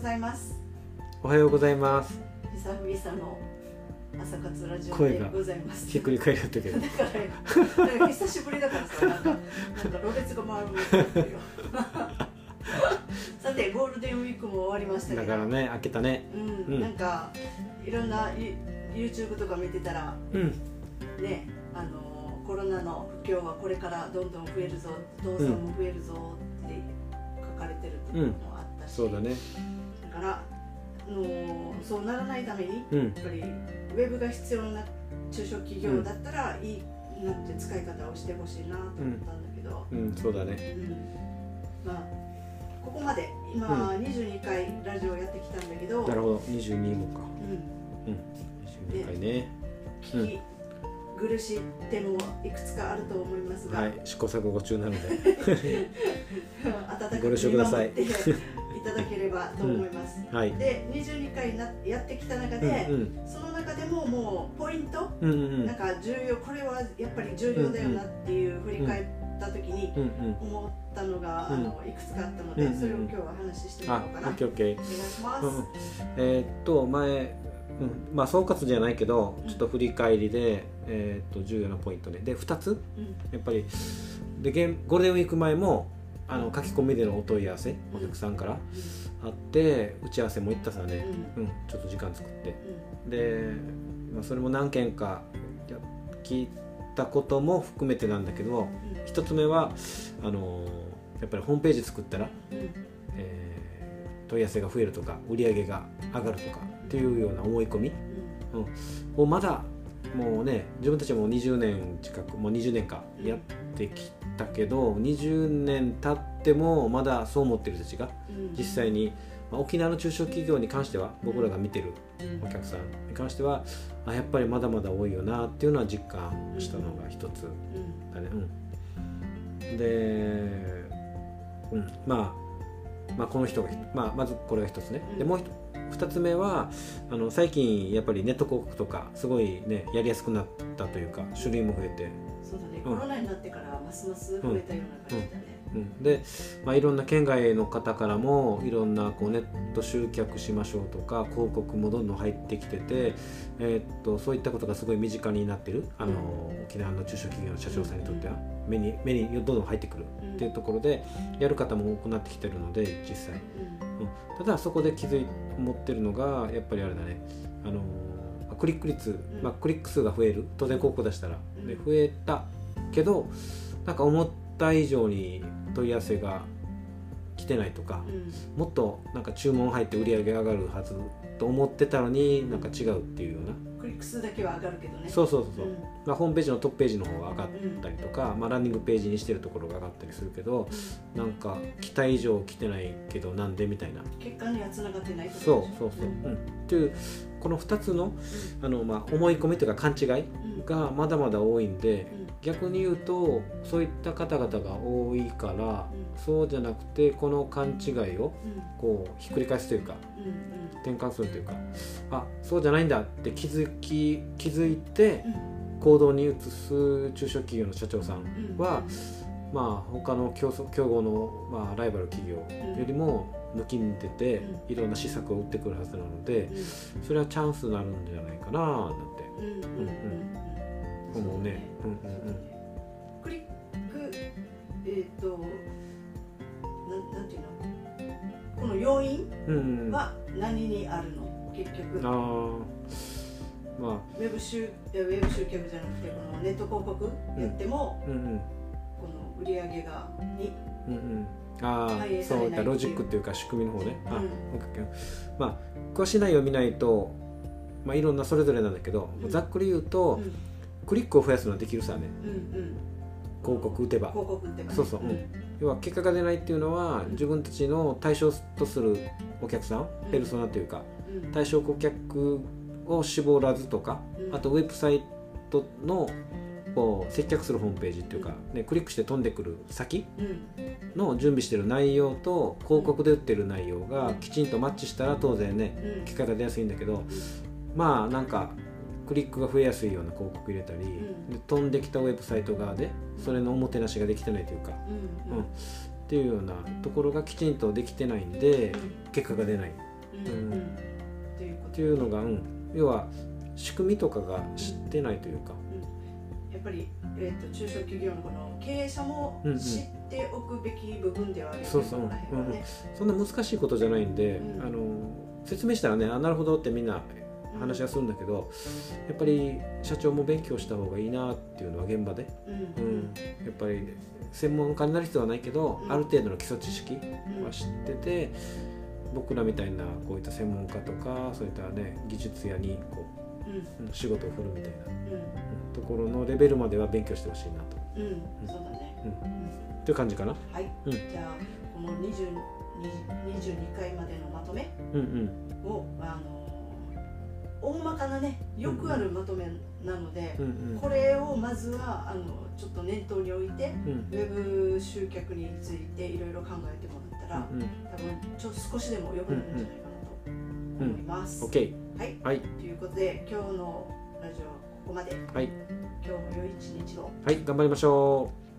ざいます。おはようございます。久々の朝活ラジオでございます。ひっくり返った。けどだから久しぶりだからさなんかろれつが回る さてゴールデンウィークも終わりましただからね開けたね。うん、うん。なんかいろんなユ YouTube とか見てたらうん。ねあのコロナの不況はこれからどんどん増えるぞ倒産も増えるぞって書かれてるところもあったし、そうだね。だからあのそうならないためにうん。やっぱりウェブが必要な中小企業だったらいい、なんて使い方をしてほしいなと思ったんだけど、うん。そうだね。うん。まあここまで今、22回ラジオやってきたんだけど、なるほど。22もか。うん、うん。22回ね。聞き苦しい点もいくつかあると思いますが、はい。試行錯誤中なので。温かくご了承ください。見守っていただければと思います。はい。で22回なやってきた中うんで、うん。その中でももうポイント、うんうんなんか重要これはやっぱり重要だよなっていう振り返った時にうんうん。思ったのが、うんあのいくつかあったので、うんうん。それを今日は話してみよあうかな。お願いします。うんえーっと前、うん、まあ総括じゃないけどちょっと振り返りで、えーっと重要なポイントねで2つ？うん。やっぱりでゴールデンウィーク前もあの書き込みでのお問い合わせお客さんからあって打ち合わせも行ったさね、うん、ちょっと時間作って。で、まあ、それも何件かや聞いたことも含めてなんだけど一つ目はあのやっぱりホームページ作ったら、うん。うんえー問い合わせが増えるとか売り上げが上がるとかっていうような思い込み。をまだもうね自分たちも20年近くもう20年かやってきたけど20年経ってもまだそう思ってる人たちがうん。実際に、まあ、沖縄の中小企業に関しては僕らが見てるうん。お客さんに関してはあやっぱりまだまだ多いよなっていうのは実感したのが一つうん。だね。うん、で、うん、まあまあこの人が、まあ、まずこれが一つね。でもう一二つ目はあの最近やっぱりネット広告とかすごいねやりやすくなったというか種類も増えて、そうだね、うん。コロナになってからますます増えたような感じだね。うん、で、まあ、いろんな県外の方からもいろんなこうネット集客しましょうとか広告もどんどん入ってきてて、えーっとそういったことがすごい身近になってる。あの、沖縄の中小企業の社長さんにとっては。目に目にどんどん入ってくる。うん。っていうところでやる方も多くなってきてるので実際、うん、ただそこで気づい思ってるのがやっぱりあれだね。あのクリック率、うん。まあ、クリック数が増える当然広告出したら、うん。で増えたけどなんか思った以上に問い合わせが来てないとかうん。うんもっとなんか注文入って売り上げ上がるはずと思ってたのになんか違うっていうような、クリック数だけは上がるけどね。そうそうそうそう、うん。まあ、ホームページのトップページの方が上がったりとか、まあ、ランニングページにしてるところが上がったりするけどなんか期待以上来てないけどなんでみたいな。結果にはつながってないそうそうそう、ううんん。っていうこの2つのあの、まあ、思い込みというか勘違いうん。がまだまだ多いんでうん。逆に言うとそういった方々が多いからうん。そうじゃなくてこの勘違いをうん。こうひっくり返すというかうん転換するというかあそうじゃないんだって気づき気づいてうん。行動に移す中小企業の社長さんうん。は、まあ他の競争競合の、まあ、ライバル企業よりも抜きに出て、うん。いろんな施策を打ってくるはずなのでうん。それはチャンスになるんじゃないかななんて。うんうんうんうん。思うね。うんうんクリックえっ、となんなんていうの？この要因は何にあるの？結局。あまウェブ集ウェブ集客じゃなくてこのネット広告やっても、あうんうん売り上げがにうんうん。ああそういったロジックっていうか仕組みの方ね、あうんまあ詳しい内容を見ないとまあいろんなそれぞれなんだけど、うん。ざっくり言うと、うん。クリックを増やすのはできるさね。うんうん。広告打てば。広告ってかね。そうそう。うん。要は結果が出ないっていうのは自分たちの対象とするお客さんうん。ペルソナというかうん。対象顧客を絞らずとかうん。あとウェブサイトのこう接客するホームページっていうか、ね、クリックして飛んでくる先うん。の準備してる内容と広告で売ってる内容がきちんとマッチしたら当然ねうん。結果が出やすいんだけどまあなんかクリックが増えやすいような広告入れたり、ん。で飛んできたウェブサイト側でそれのおもてなしができてないというか、うんうん。っていうようなところがきちんとできてないんで結果が出ない。っうん。っていうのが、うん、要は仕組みとかが知ってないというか、やっぱり、えー、と中小企業のこの経営者もうんうん。知っておくべき部分ではあるよね、そうそう。ここら辺はね。そんな難しいことじゃないんで、うん。あの説明したらねあなるほどってみんな話はするんだけど、やっぱり社長も勉強した方がいいなっていうのは現場で、うん。うん。やっぱり専門家になる必要はないけど、うん。ある程度の基礎知識うん。は知ってて僕らみたいなこういった専門家とかそういったね技術屋にこうんううん仕事を振るみたいな、ところのレベルまでは勉強してほしいなと。んうん。そうだね、うん。うん。っていう感じかな。はい、うん。じゃあこの20 22回までのまとめうんうん。をあの大まかなねよくあるまとめなので、これをまずはあのちょっと念頭に置いてうんウェブ集客についていろいろ考えてもらったら、うん多分ちょ少しでも良くなるんじゃないかな。と思います。OK はい、はい。ということで今日のラジオはここまで。はい。今日も良い一日を。はい。頑張りましょう